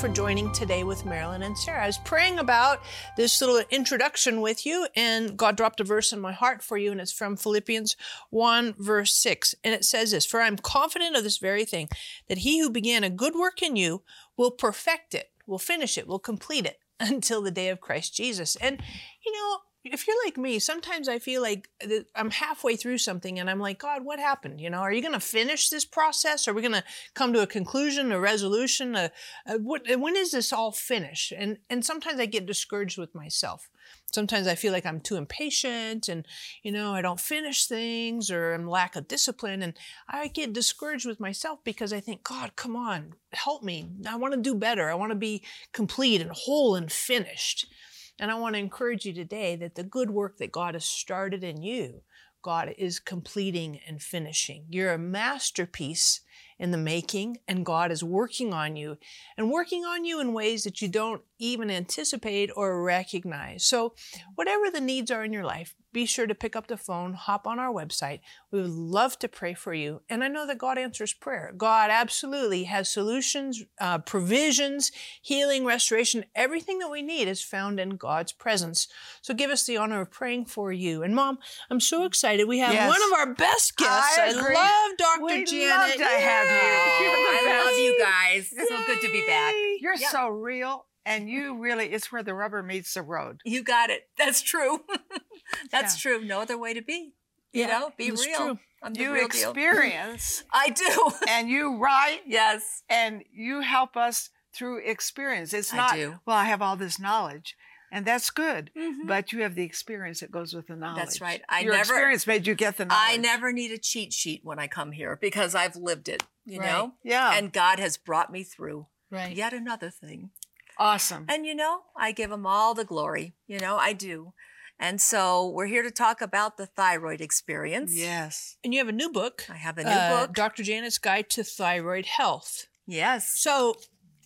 for joining today with Marilyn and Sarah. I was praying about this little introduction with you, and God dropped a verse in my heart for you, and it's from Philippians 1, verse 6. And it says this For I'm confident of this very thing, that he who began a good work in you will perfect it, will finish it, will complete it until the day of Christ Jesus. And, you know, if you're like me, sometimes I feel like I'm halfway through something and I'm like, God, what happened? You know, are you going to finish this process? Are we going to come to a conclusion, a resolution? A, a, what, when is this all finished? And and sometimes I get discouraged with myself. Sometimes I feel like I'm too impatient and, you know, I don't finish things or I'm lack of discipline. And I get discouraged with myself because I think, God, come on, help me. I want to do better. I want to be complete and whole and finished. And I want to encourage you today that the good work that God has started in you, God is completing and finishing. You're a masterpiece in the making, and God is working on you and working on you in ways that you don't even anticipate or recognize. So, whatever the needs are in your life, be sure to pick up the phone, hop on our website. We would love to pray for you. And I know that God answers prayer. God absolutely has solutions, uh, provisions, healing, restoration. Everything that we need is found in God's presence. So give us the honor of praying for you. And mom, I'm so excited. We have yes. one of our best guests. I, I love Dr. we Janet. Love to have you. I love you guys. It's So good to be back. You're yep. so real. And you really, it's where the rubber meets the road. You got it. That's true. That's yeah. true. No other way to be. You yeah, know, be real. True. I'm you experience. I do. and you write. Yes. And you help us through experience. It's not, I well, I have all this knowledge. And that's good, mm-hmm. but you have the experience that goes with the knowledge. That's right. I Your never, experience made you get the knowledge. I never need a cheat sheet when I come here because I've lived it. You right. know, yeah. And God has brought me through. Right. Yet another thing. Awesome. And you know, I give him all the glory. You know, I do. And so we're here to talk about the thyroid experience. Yes. And you have a new book. I have a new uh, book. Dr. Janet's Guide to Thyroid Health. Yes. So,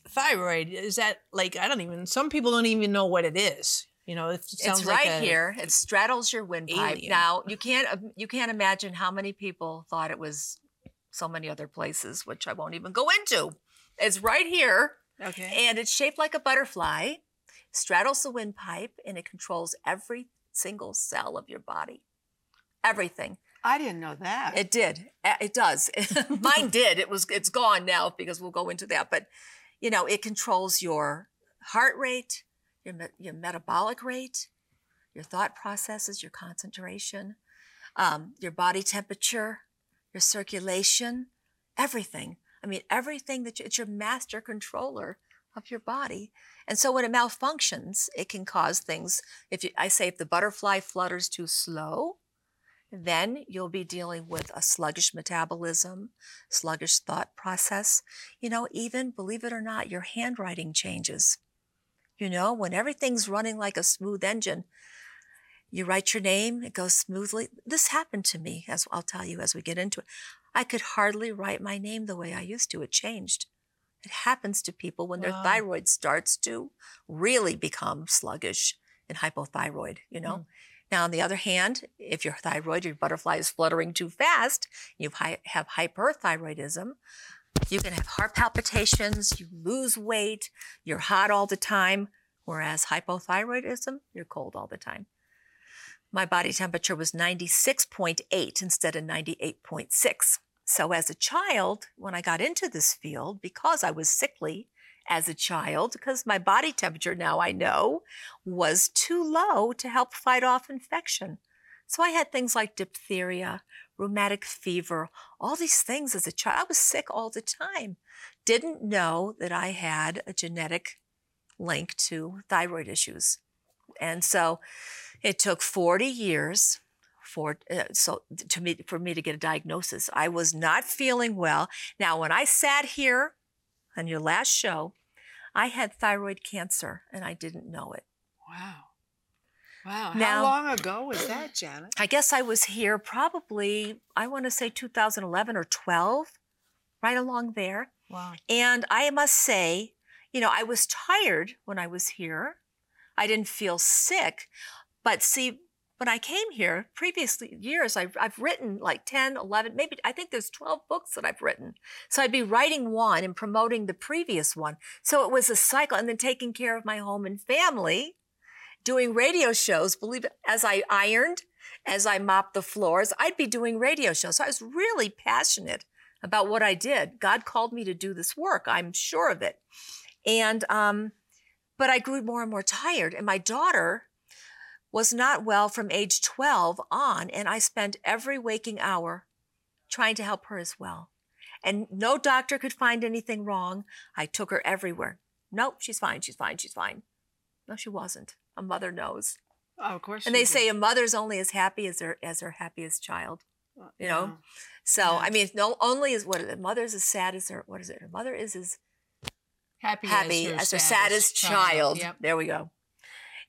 thyroid, is that like, I don't even, some people don't even know what it is. You know, it it's right like here. It straddles your windpipe. Now you can't you can't imagine how many people thought it was so many other places, which I won't even go into. It's right here. Okay. And it's shaped like a butterfly, straddles the windpipe, and it controls every single cell of your body. Everything. I didn't know that. It did. It does. Mine did. It was it's gone now because we'll go into that, but you know, it controls your heart rate, your your metabolic rate, your thought processes, your concentration, um, your body temperature, your circulation, everything. I mean, everything that you, it's your master controller of your body. And so when it malfunctions, it can cause things. If you, I say if the butterfly flutters too slow, then you'll be dealing with a sluggish metabolism, sluggish thought process. You know, even believe it or not, your handwriting changes. You know, when everything's running like a smooth engine, you write your name, it goes smoothly. This happened to me, as I'll tell you as we get into it. I could hardly write my name the way I used to. It changed. It happens to people when wow. their thyroid starts to really become sluggish and hypothyroid, you know? Mm. Now, on the other hand, if your thyroid, your butterfly is fluttering too fast, you have hyperthyroidism, you can have heart palpitations, you lose weight, you're hot all the time, whereas hypothyroidism, you're cold all the time. My body temperature was 96.8 instead of 98.6. So, as a child, when I got into this field, because I was sickly as a child, because my body temperature now I know was too low to help fight off infection. So, I had things like diphtheria, rheumatic fever, all these things as a child. I was sick all the time. Didn't know that I had a genetic link to thyroid issues. And so it took 40 years for uh, so to me for me to get a diagnosis. I was not feeling well. Now, when I sat here on your last show, I had thyroid cancer and I didn't know it. Wow. Wow. Now, How long ago was that, Janet? I guess I was here probably, I want to say 2011 or 12, right along there. Wow. And I must say, you know, I was tired when I was here. I didn't feel sick. But see, when I came here, previously years, I've, I've written like 10, 11, maybe I think there's 12 books that I've written. So I'd be writing one and promoting the previous one. So it was a cycle and then taking care of my home and family, doing radio shows, believe it, as I ironed, as I mopped the floors, I'd be doing radio shows. So I was really passionate about what I did. God called me to do this work. I'm sure of it. And, um, but I grew more and more tired. And my daughter, was not well from age 12 on, and I spent every waking hour trying to help her as well. And no doctor could find anything wrong. I took her everywhere. Nope, she's fine, she's fine, she's fine. No, she wasn't. A mother knows. Oh, of course. And they say a mother's only as happy as their as her happiest child. Uh, you know? Yeah. So yeah. I mean, no only is what a mother's as sad as her what is it? Her mother is as happy, happy as her, as her saddest, saddest child. child. Yep. There we go.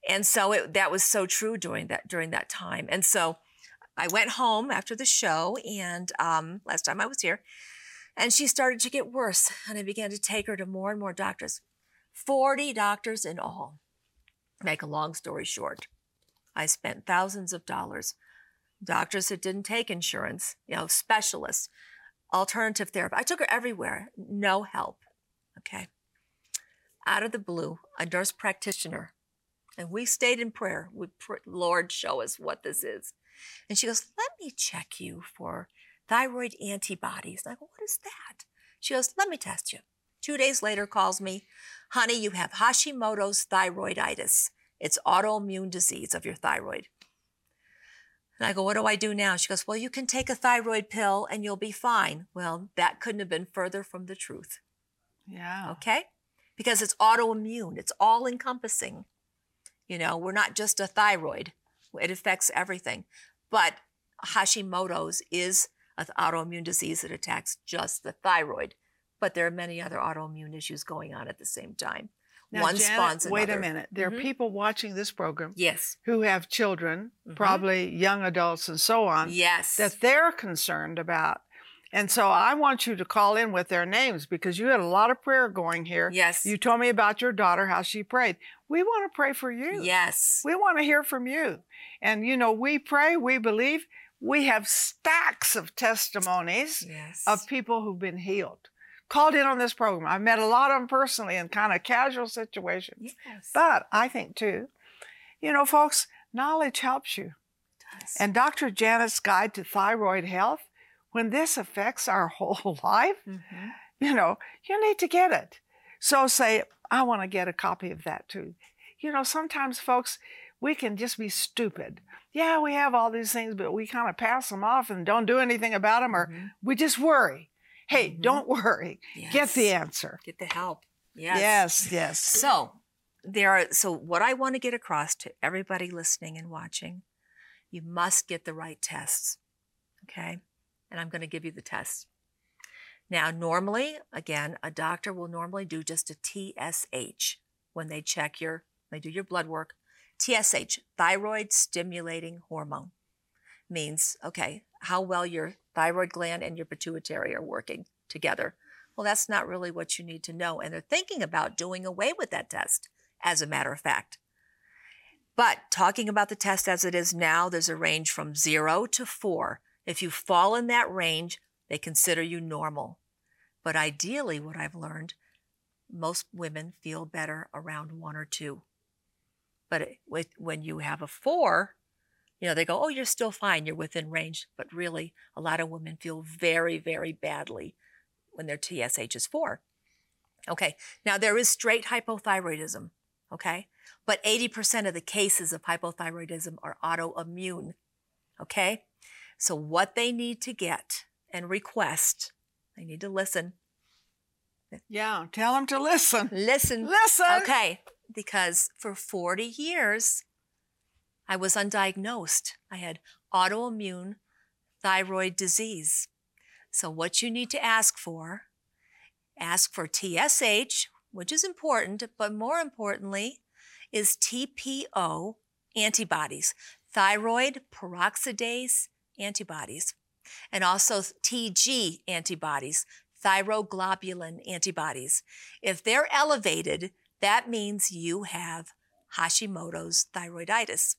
And so it, that was so true during that during that time. And so I went home after the show, and um, last time I was here, and she started to get worse. And I began to take her to more and more doctors, forty doctors in all. Make a long story short, I spent thousands of dollars. Doctors that didn't take insurance, you know, specialists, alternative therapy. I took her everywhere. No help. Okay. Out of the blue, a nurse practitioner and we stayed in prayer. We pr- Lord, show us what this is. And she goes, Let me check you for thyroid antibodies. And I go, What is that? She goes, Let me test you. Two days later, calls me, Honey, you have Hashimoto's thyroiditis. It's autoimmune disease of your thyroid. And I go, What do I do now? She goes, Well, you can take a thyroid pill and you'll be fine. Well, that couldn't have been further from the truth. Yeah. Okay? Because it's autoimmune, it's all encompassing. You know, we're not just a thyroid, it affects everything. But Hashimoto's is an autoimmune disease that attacks just the thyroid. But there are many other autoimmune issues going on at the same time. Now, One Janet, spawns another. Wait a minute. There mm-hmm. are people watching this program. Yes. Who have children, mm-hmm. probably young adults and so on. Yes. That they're concerned about and so I want you to call in with their names because you had a lot of prayer going here. Yes. You told me about your daughter, how she prayed. We want to pray for you. Yes. We want to hear from you. And, you know, we pray, we believe. We have stacks of testimonies yes. of people who've been healed. Called in on this program. I've met a lot of them personally in kind of casual situations. Yes. But I think, too, you know, folks, knowledge helps you. And Dr. Janet's Guide to Thyroid Health when this affects our whole life, mm-hmm. you know, you need to get it. So say, I want to get a copy of that too. You know, sometimes folks, we can just be stupid. Yeah, we have all these things, but we kind of pass them off and don't do anything about them, or mm-hmm. we just worry. Hey, mm-hmm. don't worry. Yes. Get the answer. Get the help. Yes. Yes, yes. So there are so what I want to get across to everybody listening and watching, you must get the right tests. Okay? And I'm going to give you the test. Now, normally, again, a doctor will normally do just a TSH when they check your, they do your blood work. TSH, thyroid stimulating hormone, means, okay, how well your thyroid gland and your pituitary are working together. Well, that's not really what you need to know. And they're thinking about doing away with that test, as a matter of fact. But talking about the test as it is now, there's a range from zero to four. If you fall in that range, they consider you normal. But ideally, what I've learned, most women feel better around one or two. But with, when you have a four, you know, they go, oh, you're still fine, you're within range. But really, a lot of women feel very, very badly when their TSH is four. Okay, now there is straight hypothyroidism, okay? But 80% of the cases of hypothyroidism are autoimmune, okay? So, what they need to get and request, they need to listen. Yeah, tell them to listen. Listen. Listen. Okay, because for 40 years, I was undiagnosed. I had autoimmune thyroid disease. So, what you need to ask for, ask for TSH, which is important, but more importantly, is TPO antibodies, thyroid peroxidase antibodies, and also TG antibodies, thyroglobulin antibodies. If they're elevated, that means you have Hashimoto's thyroiditis.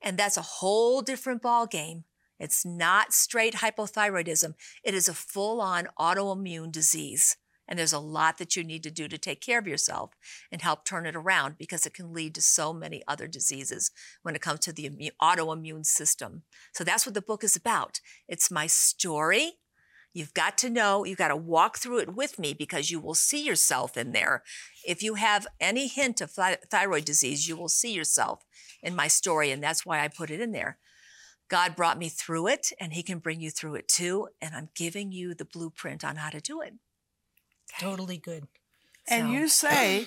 And that's a whole different ball game. It's not straight hypothyroidism. It is a full-on autoimmune disease. And there's a lot that you need to do to take care of yourself and help turn it around because it can lead to so many other diseases when it comes to the immune, autoimmune system. So that's what the book is about. It's my story. You've got to know, you've got to walk through it with me because you will see yourself in there. If you have any hint of thyroid disease, you will see yourself in my story. And that's why I put it in there. God brought me through it and He can bring you through it too. And I'm giving you the blueprint on how to do it. Totally good. And so, you say,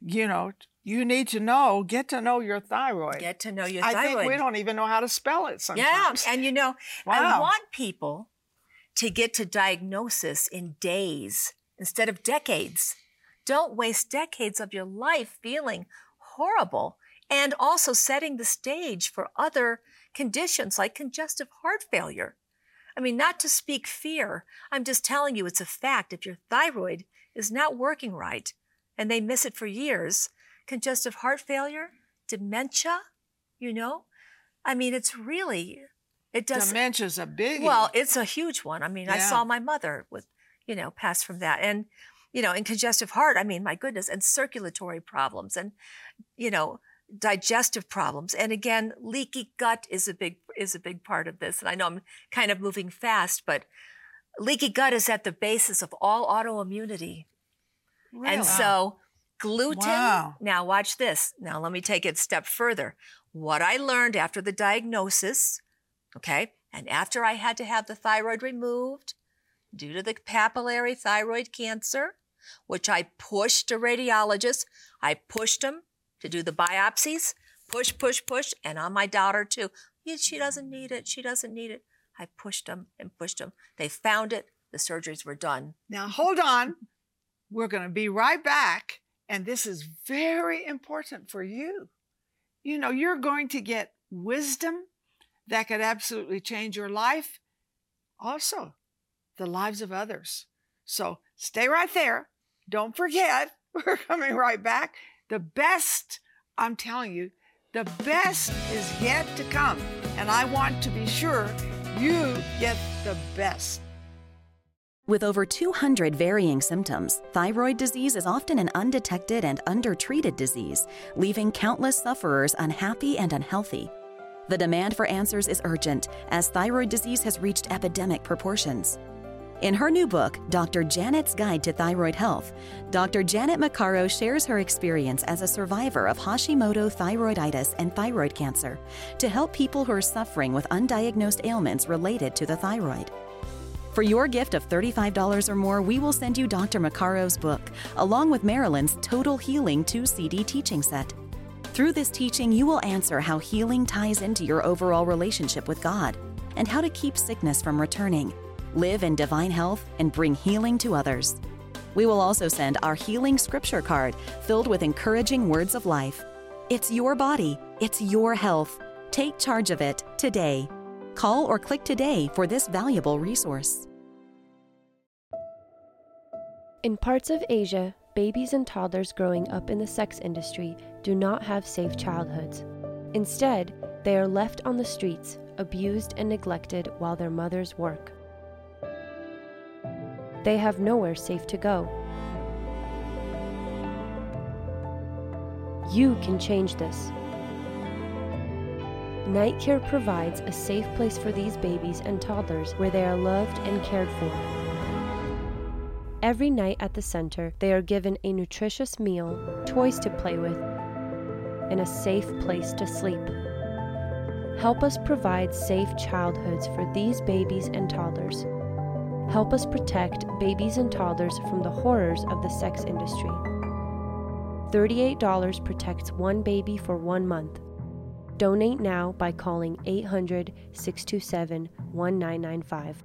you know, you need to know, get to know your thyroid. Get to know your thyroid. I think we don't even know how to spell it sometimes. Yeah. And you know, wow. I want people to get to diagnosis in days instead of decades. Don't waste decades of your life feeling horrible and also setting the stage for other conditions like congestive heart failure. I mean, not to speak fear, I'm just telling you it's a fact. If your thyroid is not working right and they miss it for years, congestive heart failure, dementia, you know, I mean, it's really, it does. Dementia's a big Well, it's a huge one. I mean, yeah. I saw my mother with, you know, pass from that. And, you know, in congestive heart, I mean, my goodness, and circulatory problems and, you know, digestive problems. And again, leaky gut is a big is a big part of this. And I know I'm kind of moving fast, but leaky gut is at the basis of all autoimmunity. Really? And so gluten, wow. now watch this. Now let me take it a step further. What I learned after the diagnosis, okay, and after I had to have the thyroid removed due to the papillary thyroid cancer, which I pushed a radiologist, I pushed him to do the biopsies, push, push, push, and on my daughter too. She doesn't need it. She doesn't need it. I pushed them and pushed them. They found it. The surgeries were done. Now, hold on. We're going to be right back. And this is very important for you. You know, you're going to get wisdom that could absolutely change your life, also the lives of others. So stay right there. Don't forget, we're coming right back. The best, I'm telling you, the best is yet to come. And I want to be sure you get the best. With over 200 varying symptoms, thyroid disease is often an undetected and undertreated disease, leaving countless sufferers unhappy and unhealthy. The demand for answers is urgent as thyroid disease has reached epidemic proportions. In her new book, Dr. Janet's Guide to Thyroid Health, Dr. Janet Maccaro shares her experience as a survivor of Hashimoto thyroiditis and thyroid cancer to help people who are suffering with undiagnosed ailments related to the thyroid. For your gift of $35 or more, we will send you Dr. Maccaro's book, along with Marilyn's Total Healing 2 CD teaching set. Through this teaching, you will answer how healing ties into your overall relationship with God and how to keep sickness from returning live in divine health, and bring healing to others. We will also send our healing scripture card filled with encouraging words of life. It's your body, it's your health. Take charge of it today. Call or click today for this valuable resource. In parts of Asia, babies and toddlers growing up in the sex industry do not have safe childhoods. Instead, they are left on the streets, abused and neglected while their mothers work. They have nowhere safe to go. You can change this. Night Care provides a safe place for these babies and toddlers where they are loved and cared for. Every night at the center, they are given a nutritious meal, toys to play with, and a safe place to sleep. Help us provide safe childhoods for these babies and toddlers help us protect babies and toddlers from the horrors of the sex industry. $38 protects one baby for one month. Donate now by calling 800 627 1995.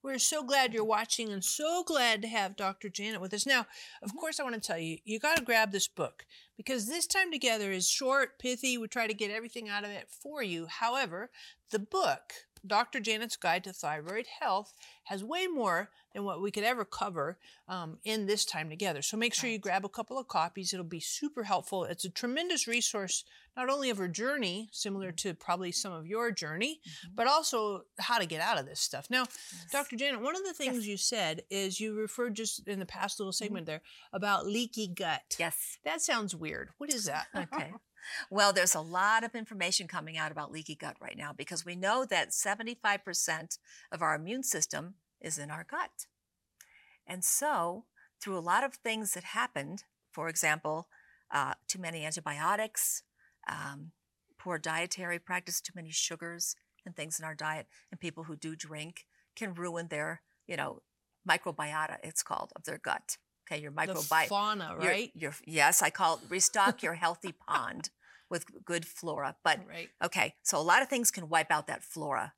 We're so glad you're watching and so glad to have Dr. Janet with us. Now, of course, I want to tell you, you got to grab this book because this time together is short, pithy. We try to get everything out of it for you. However, the book Dr. Janet's Guide to Thyroid Health has way more than what we could ever cover um, in this time together. So make sure you grab a couple of copies. It'll be super helpful. It's a tremendous resource, not only of her journey, similar mm-hmm. to probably some of your journey, mm-hmm. but also how to get out of this stuff. Now, Dr. Janet, one of the things you said is you referred just in the past little mm-hmm. segment there about leaky gut. Yes. That sounds weird. What is that? Okay. Well, there's a lot of information coming out about leaky gut right now because we know that 75% of our immune system is in our gut. And so, through a lot of things that happened, for example, uh, too many antibiotics, um, poor dietary practice, too many sugars and things in our diet, and people who do drink can ruin their, you know, microbiota, it's called, of their gut. Okay, your The microbiota. fauna, Your- right? Your, yes, I call it restock your healthy pond with good flora. But Right. okay, so a lot of things can wipe out that flora,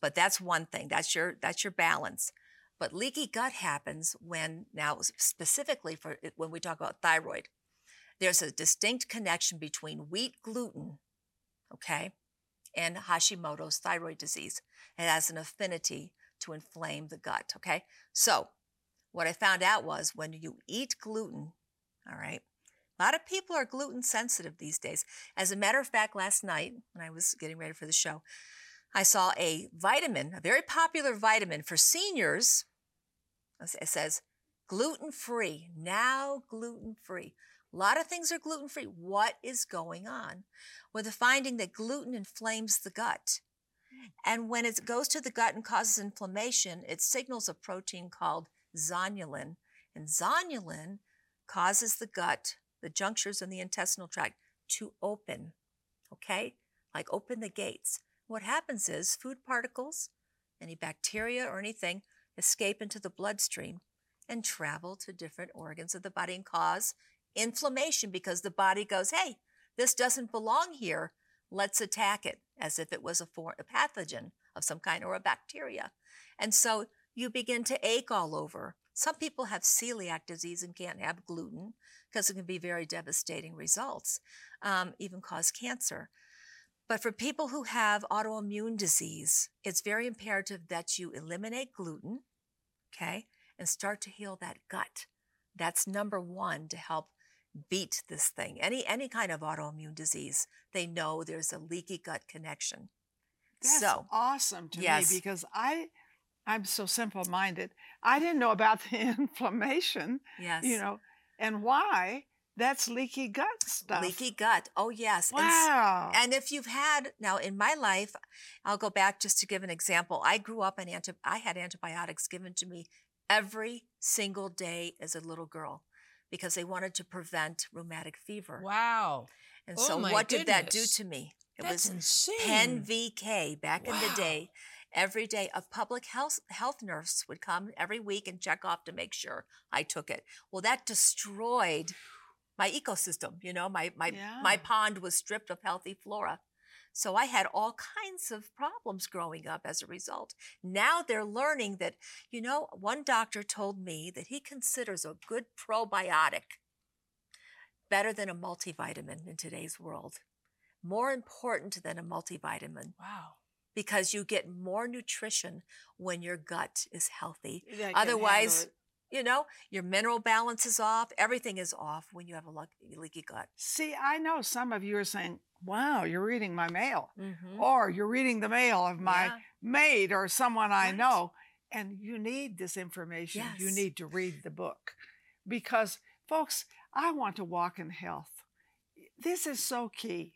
but that's one thing. That's your that's your balance. But leaky gut happens when now specifically for when we talk about thyroid, there's a distinct connection between wheat gluten, okay, and Hashimoto's thyroid disease. It has an affinity to inflame the gut. Okay, so what I found out was when you eat gluten, all right, a lot of people are gluten sensitive these days. As a matter of fact, last night when I was getting ready for the show, I saw a vitamin, a very popular vitamin for seniors. It says gluten free, now gluten free. A lot of things are gluten free. What is going on? With the finding that gluten inflames the gut. And when it goes to the gut and causes inflammation, it signals a protein called zonulin. And zonulin causes the gut, the junctures in the intestinal tract, to open. Okay? Like open the gates. What happens is food particles, any bacteria or anything, escape into the bloodstream and travel to different organs of the body and cause inflammation because the body goes, hey, this doesn't belong here. Let's attack it as if it was a, for- a pathogen of some kind or a bacteria. And so you begin to ache all over. Some people have celiac disease and can't have gluten because it can be very devastating results, um, even cause cancer. But for people who have autoimmune disease, it's very imperative that you eliminate gluten, okay, and start to heal that gut. That's number one to help beat this thing. Any any kind of autoimmune disease, they know there's a leaky gut connection. That's so awesome to yes. me because I I'm so simple minded. I didn't know about the inflammation, yes, you know, and why that's leaky gut stuff. leaky gut. Oh yes, And Wow. And if you've had now in my life, I'll go back just to give an example. I grew up on anti I had antibiotics given to me every single day as a little girl because they wanted to prevent rheumatic fever. Wow. And Oh so what did that do to me? It That's was insane. Pen VK back in the day. Every day, a public health health nurse would come every week and check off to make sure I took it. Well, that destroyed my ecosystem. You know, my my my pond was stripped of healthy flora. So I had all kinds of problems growing up as a result. Now they're learning that, you know, one doctor told me that he considers a good probiotic better than a multivitamin in today's world. More important than a multivitamin Wow. Because you get more nutrition when your gut is healthy. Otherwise, you know, your mineral balance is off, everything is off when you have a leaky gut. See, I know some of you are saying, wow, you're reading my mail. Mm-hmm. Or you're reading the mail of my Yeah. maid or someone I know. And you need this information. You need to read the book. Because, folks, I want to walk in health. This is so key.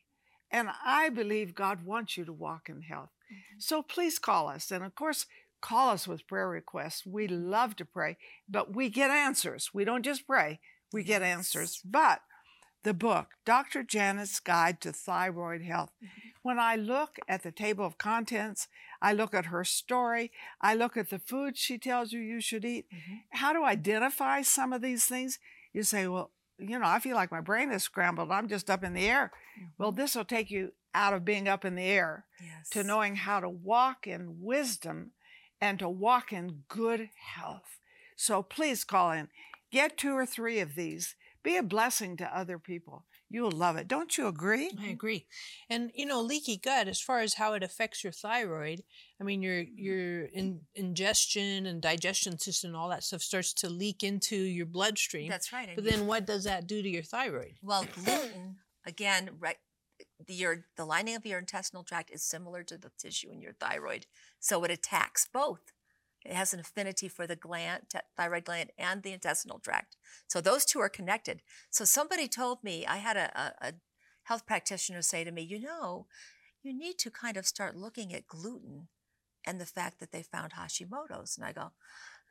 And I believe God wants you to walk in health. Mm-hmm. So please call us. And of course, call us with prayer requests. We mm-hmm. love to pray, but we get answers. We don't just pray, we get answers. But the book, Dr. Janet's Guide to Thyroid Health, mm-hmm. when I look at the table of contents, I look at her story, I look at the food she tells you you should eat, mm-hmm. how to identify some of these things, you say, well, you know, I feel like my brain is scrambled. I'm just up in the air. Well, this will take you out of being up in the air Yes. to knowing how to walk in wisdom and to walk in good health. So please call in. Get two or three of these. Be a blessing to other people. You'll love it. Don't you agree? I agree. And you know, leaky gut, as far as how it affects your thyroid, I mean, your mm-hmm. your in, ingestion and digestion system, and all that stuff starts to leak into your bloodstream. That's right. But then, what does that do to your thyroid? Well, gluten again, right? The, your the lining of your intestinal tract is similar to the tissue in your thyroid, so it attacks both. It has an affinity for the gland, thyroid gland, and the intestinal tract. So those two are connected. So somebody told me I had a, a, a health practitioner say to me, you know, you need to kind of start looking at gluten and the fact that they found Hashimoto's. And I go,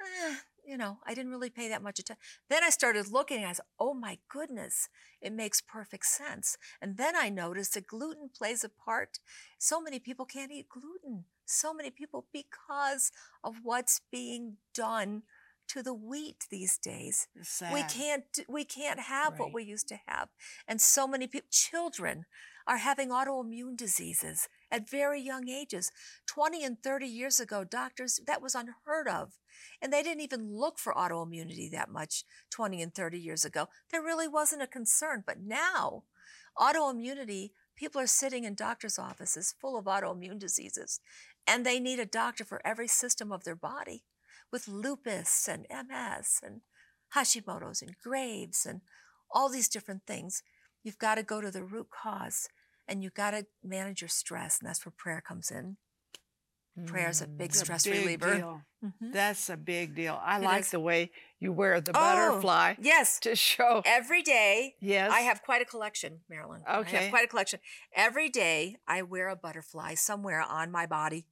eh, you know, I didn't really pay that much attention. Then I started looking and I said, oh my goodness, it makes perfect sense. And then I noticed that gluten plays a part. So many people can't eat gluten. So many people because of what's being done to the wheat these days. We can't we can't have what we used to have. And so many people children are having autoimmune diseases at very young ages. 20 and 30 years ago, doctors that was unheard of. And they didn't even look for autoimmunity that much 20 and 30 years ago. There really wasn't a concern, but now autoimmunity people are sitting in doctors' offices full of autoimmune diseases and they need a doctor for every system of their body with lupus and MS and Hashimoto's and Graves and all these different things. You've got to go to the root cause and you've got to manage your stress. And that's where prayer comes in. Prayer is a big It's a stress big reliever. deal. Mhm. That's a big deal. I It like is. the way you wear the Oh, butterfly Yes. to show. Every day, Yes. I have quite a collection, Marilyn. I Okay. have quite a collection. Every day, I wear a butterfly somewhere on my body.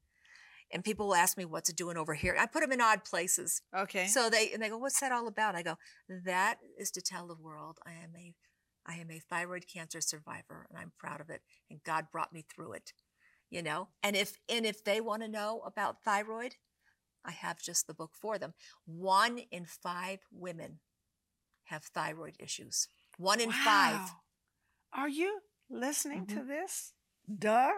And people will ask me, what's it doing over here? I put them in odd places. Okay. So they and they go, "What's that all about?" I go, "That is to tell the world I am a I am a thyroid cancer survivor and I'm proud of it and God brought me through it." You know? And if and if they want to know about thyroid, I have just the book for them. 1 in 5 women have thyroid issues. 1 in 5. Are you listening to Mm-hmm. this? Duh.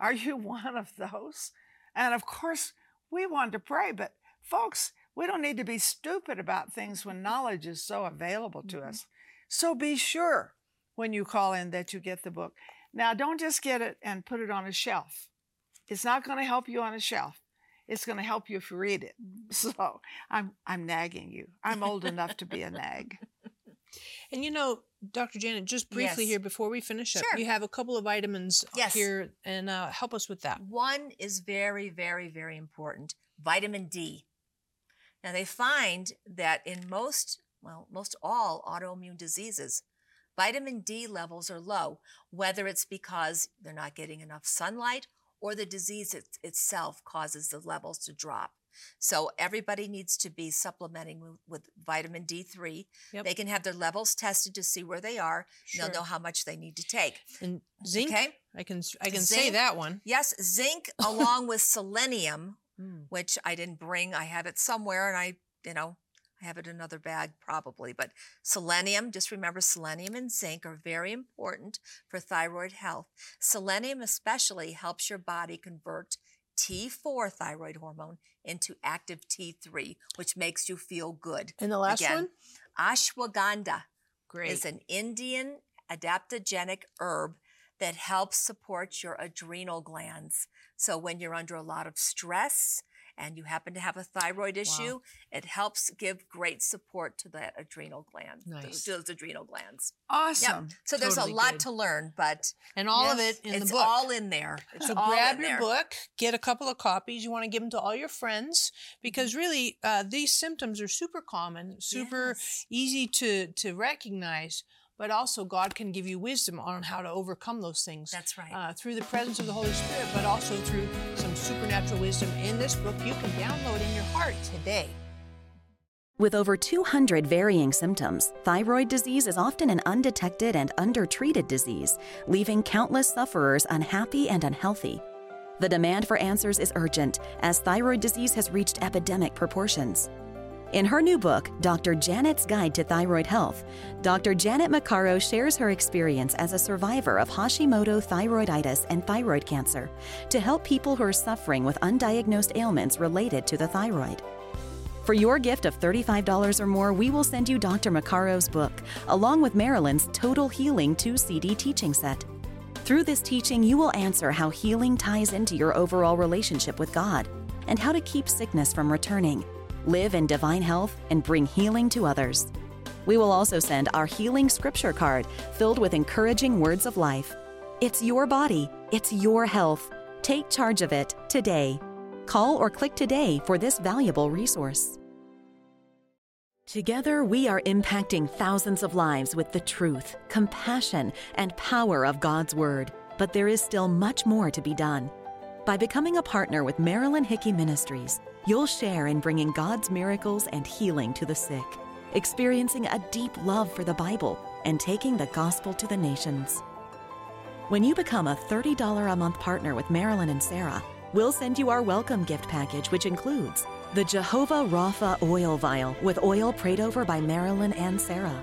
Are you one of those? And of course, we want to pray, but folks, we don't need to be stupid about things when knowledge is so available to Mm-hmm. us. So be sure when you call in that you get the book. Now, don't just get it and put it on a shelf. It's not going to help you on a shelf. It's going to help you if you read it. Mm-hmm. So I'm I'm nagging you. I'm old enough to be a nag. And you know, Dr. Janet, just briefly Yes. here before we finish up, Sure. you have a couple of vitamins Yes. here, and uh, help us with that. One is very, very, very important vitamin D. Now, they find that in most, well, most all autoimmune diseases, vitamin D levels are low, whether it's because they're not getting enough sunlight or the disease it, itself causes the levels to drop. So everybody needs to be supplementing with, with vitamin D3. Yep. They can have their levels tested to see where they are. Sure. They'll know how much they need to take. And zinc, Okay. I can I can say that one. Yes, zinc along with selenium, Mm. which I didn't bring. I have it somewhere and I, you know, I have it in another bag probably. But selenium, just remember selenium and zinc are very important for thyroid health. Selenium especially helps your body convert T4 thyroid hormone into active T3, which makes you feel good. And the last Again, one, Ashwagandha great. is an Indian adaptogenic herb that helps support your adrenal glands. So when you're under a lot of stress and you happen to have a thyroid issue, it helps give great support to that adrenal gland, Nice. to those adrenal glands. Awesome. Yep. So there's Totally a lot good. to learn, but and all of it in the book. It's all in there. It's So grab your there. book, get a couple of copies. You want to give them to all your friends Mm-hmm. because really uh, these symptoms are super common, super Yes. easy to to recognize. But also, God can give you wisdom on how to overcome those things. That's right. Uh, through the presence of the Holy Spirit, but also through some supernatural wisdom in this book you can download in your heart today. With over 200 varying symptoms, thyroid disease is often an undetected and undertreated disease, leaving countless sufferers unhappy and unhealthy. The demand for answers is urgent as thyroid disease has reached epidemic proportions. In her new book, Dr. Janet's Guide to Thyroid Health, Dr. Janet Maccaro shares her experience as a survivor of Hashimoto thyroiditis and thyroid cancer to help people who are suffering with undiagnosed ailments related to the thyroid. For your gift of $35 or more, we will send you Dr. Maccaro's book, along with Marilyn's Total Healing 2 CD teaching set. Through this teaching, you will answer how healing ties into your overall relationship with God and how to keep sickness from returning, live in divine health, and bring healing to others. We will also send our healing scripture card filled with encouraging words of life. It's your body, it's your health. Take charge of it today. Call or click today for this valuable resource. Together, we are impacting thousands of lives with the truth, compassion, and power of God's Word. But there is still much more to be done. By becoming a partner with Marilyn Hickey Ministries, you'll share in bringing God's miracles and healing to the sick, experiencing a deep love for the Bible, and taking the gospel to the nations. When you become a $30 a month partner with Marilyn and Sarah, we'll send you our welcome gift package, which includes the Jehovah Rapha oil vial with oil prayed over by Marilyn and Sarah,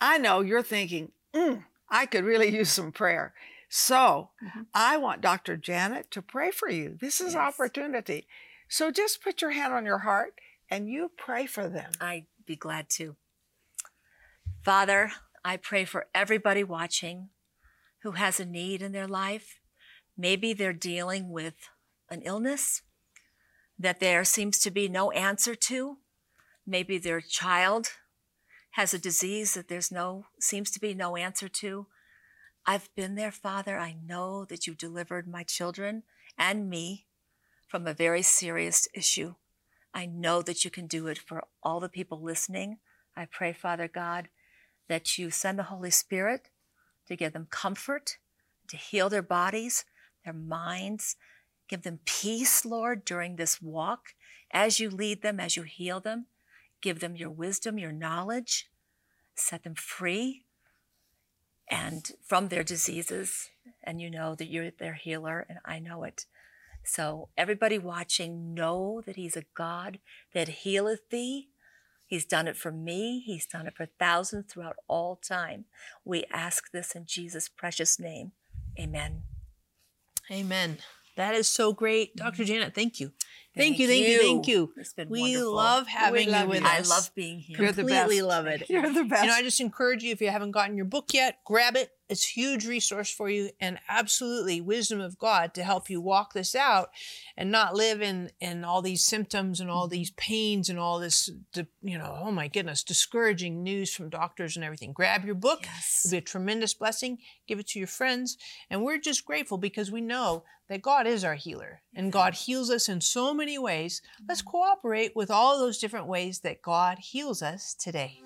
I know you're thinking, mm, I could really use some prayer. So Mhm. I want Dr. Janet to pray for you. This is Yes. opportunity. So just put your hand on your heart and you pray for them. I'd be glad to. Father, I pray for everybody watching who has a need in their life. Maybe they're dealing with an illness that there seems to be no answer to. Maybe their child has a disease that there's no seems to be no answer to. I've been there, Father. I know that you delivered my children and me from a very serious issue. I know that you can do it for all the people listening. I pray, Father God, that you send the Holy Spirit to give them comfort, to heal their bodies, their minds, give them peace, Lord, during this walk as you lead them, as you heal them. Give them your wisdom, your knowledge, set them free and from their diseases. And you know that you're their healer, and I know it. So, everybody watching, know that He's a God that healeth thee. He's done it for me. He's done it for thousands throughout all time. We ask this in Jesus' precious name. Amen. Amen. That is so great. Dr. Mm-hmm. Janet, thank you. Thank, Thank you, thank you, you. thank you. It's been we wonderful. love having love you with you. us. I love being here. You're the Completely best. love it. You're the best. You know, I just encourage you if you haven't gotten your book yet, grab it. It's a huge resource for you and absolutely wisdom of God to help you walk this out and not live in in all these symptoms and all mm-hmm. these pains and all this you know, oh my goodness, discouraging news from doctors and everything. Grab your book. Yes. It'll be a tremendous blessing. Give it to your friends. And we're just grateful because we know that God is our healer and God heals us in so many ways. Let's mm-hmm. cooperate with all those different ways that God heals us today.